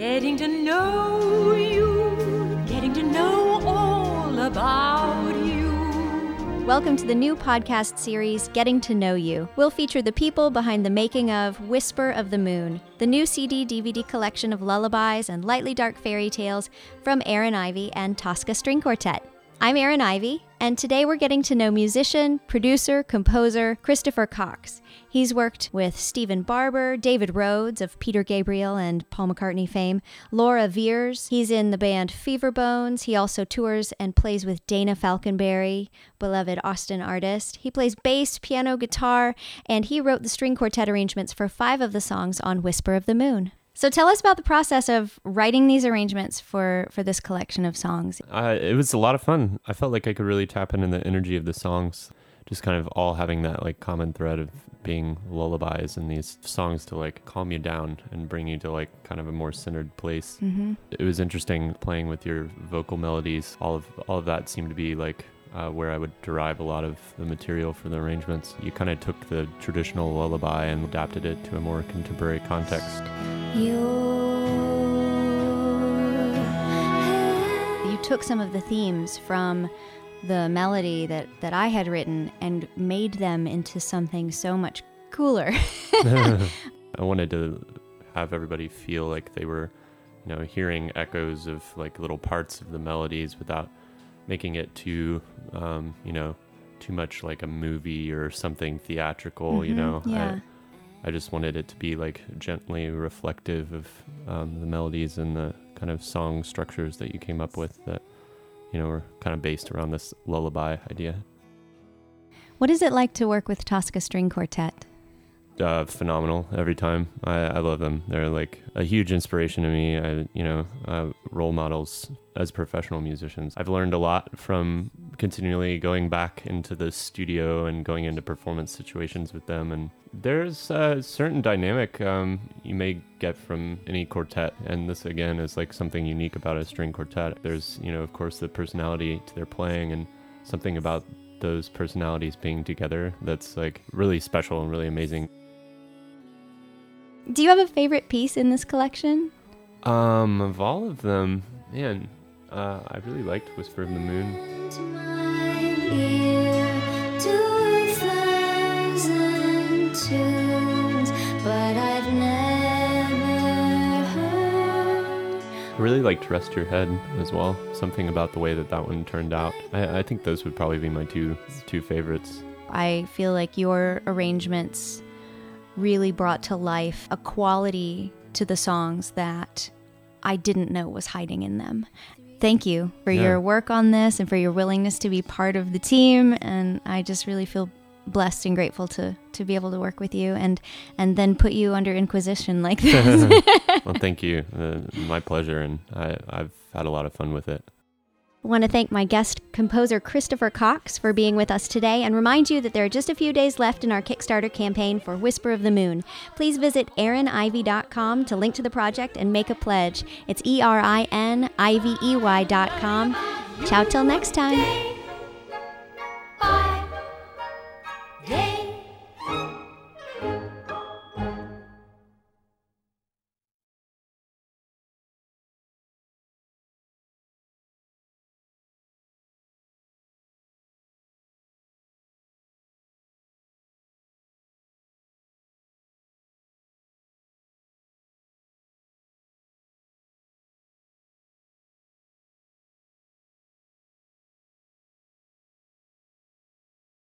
Getting to know you, getting to know all about you. Welcome to the new podcast series, Getting to Know You. We'll feature the people behind the making of Whisper of the Moon, the new CD DVD collection of lullabies and lightly dark fairy tales from Erin Ivey and Tosca String Quartet. I'm Erin Ivey, and today we're getting to know musician, producer, composer Christopher Cox. He's worked with Stephen Barber, David Rhodes of Peter Gabriel and Paul McCartney fame, Laura Veirs. He's in the band Feverbones. He also tours and plays with Dana Falconberry, beloved Austin artist. He plays bass, piano, guitar, and he wrote the string quartet arrangements for five of the songs on Whisper of the Moon. So tell us about the process of writing these arrangements for for this collection of songs. Uh, it was a lot of fun. I felt like I could really tap into the energy of the songs, just kind of all having that like common thread of being lullabies and these songs to like calm you down and bring you to like kind of a more centered place. Mm-hmm. It was interesting playing with your vocal melodies. All of all of that seemed to be like uh, where I would derive a lot of the material for the arrangements. You kind of took the traditional lullaby and adapted it to a more contemporary context. You took some of the themes from the melody that, that I had written and made them into something so much cooler. I wanted to have everybody feel like they were, you know, hearing echoes of like little parts of the melodies without making it too, um, you know, too much like a movie or something theatrical. You Mhm, know, yeah. I, I just wanted it to be like gently reflective of um, the melodies and the kind of song structures that you came up with that, you know, were kind of based around this lullaby idea. What is it like to work with Tosca String Quartet? Uh, phenomenal every time. I, I love them. They're like a huge inspiration to me. I, you know, uh, role models as professional musicians. I've learned a lot from continually going back into the studio and going into performance situations with them. And there's a certain dynamic um, you may get from any quartet. And this, again, is like something unique about a string quartet. There's, you know, of course, the personality to their playing and something about those personalities being together that's like really special and really amazing. Do you have a favorite piece in this collection? Um, of all of them, man, uh, I really liked Whisper of the Moon. I really liked Rest Your Head as well. Something about the way that that one turned out. I, I think those would probably be my two two favorites. I feel like your arrangements really brought to life a quality to the songs that I didn't know was hiding in them. Thank you for Yeah. your work on this and for your willingness to be part of the team. And I just really feel blessed and grateful to to be able to work with you and and then put you under inquisition like this. well, thank you. Uh, my pleasure, and I, I've had a lot of fun with it. I want to thank my guest composer Christopher Cox for being with us today and remind you that there are just a few days left in our Kickstarter campaign for Whisper of the Moon. Please visit erinivey.com to link to the project and make a pledge. It's E R I N I V E Y.com. Ciao till next time.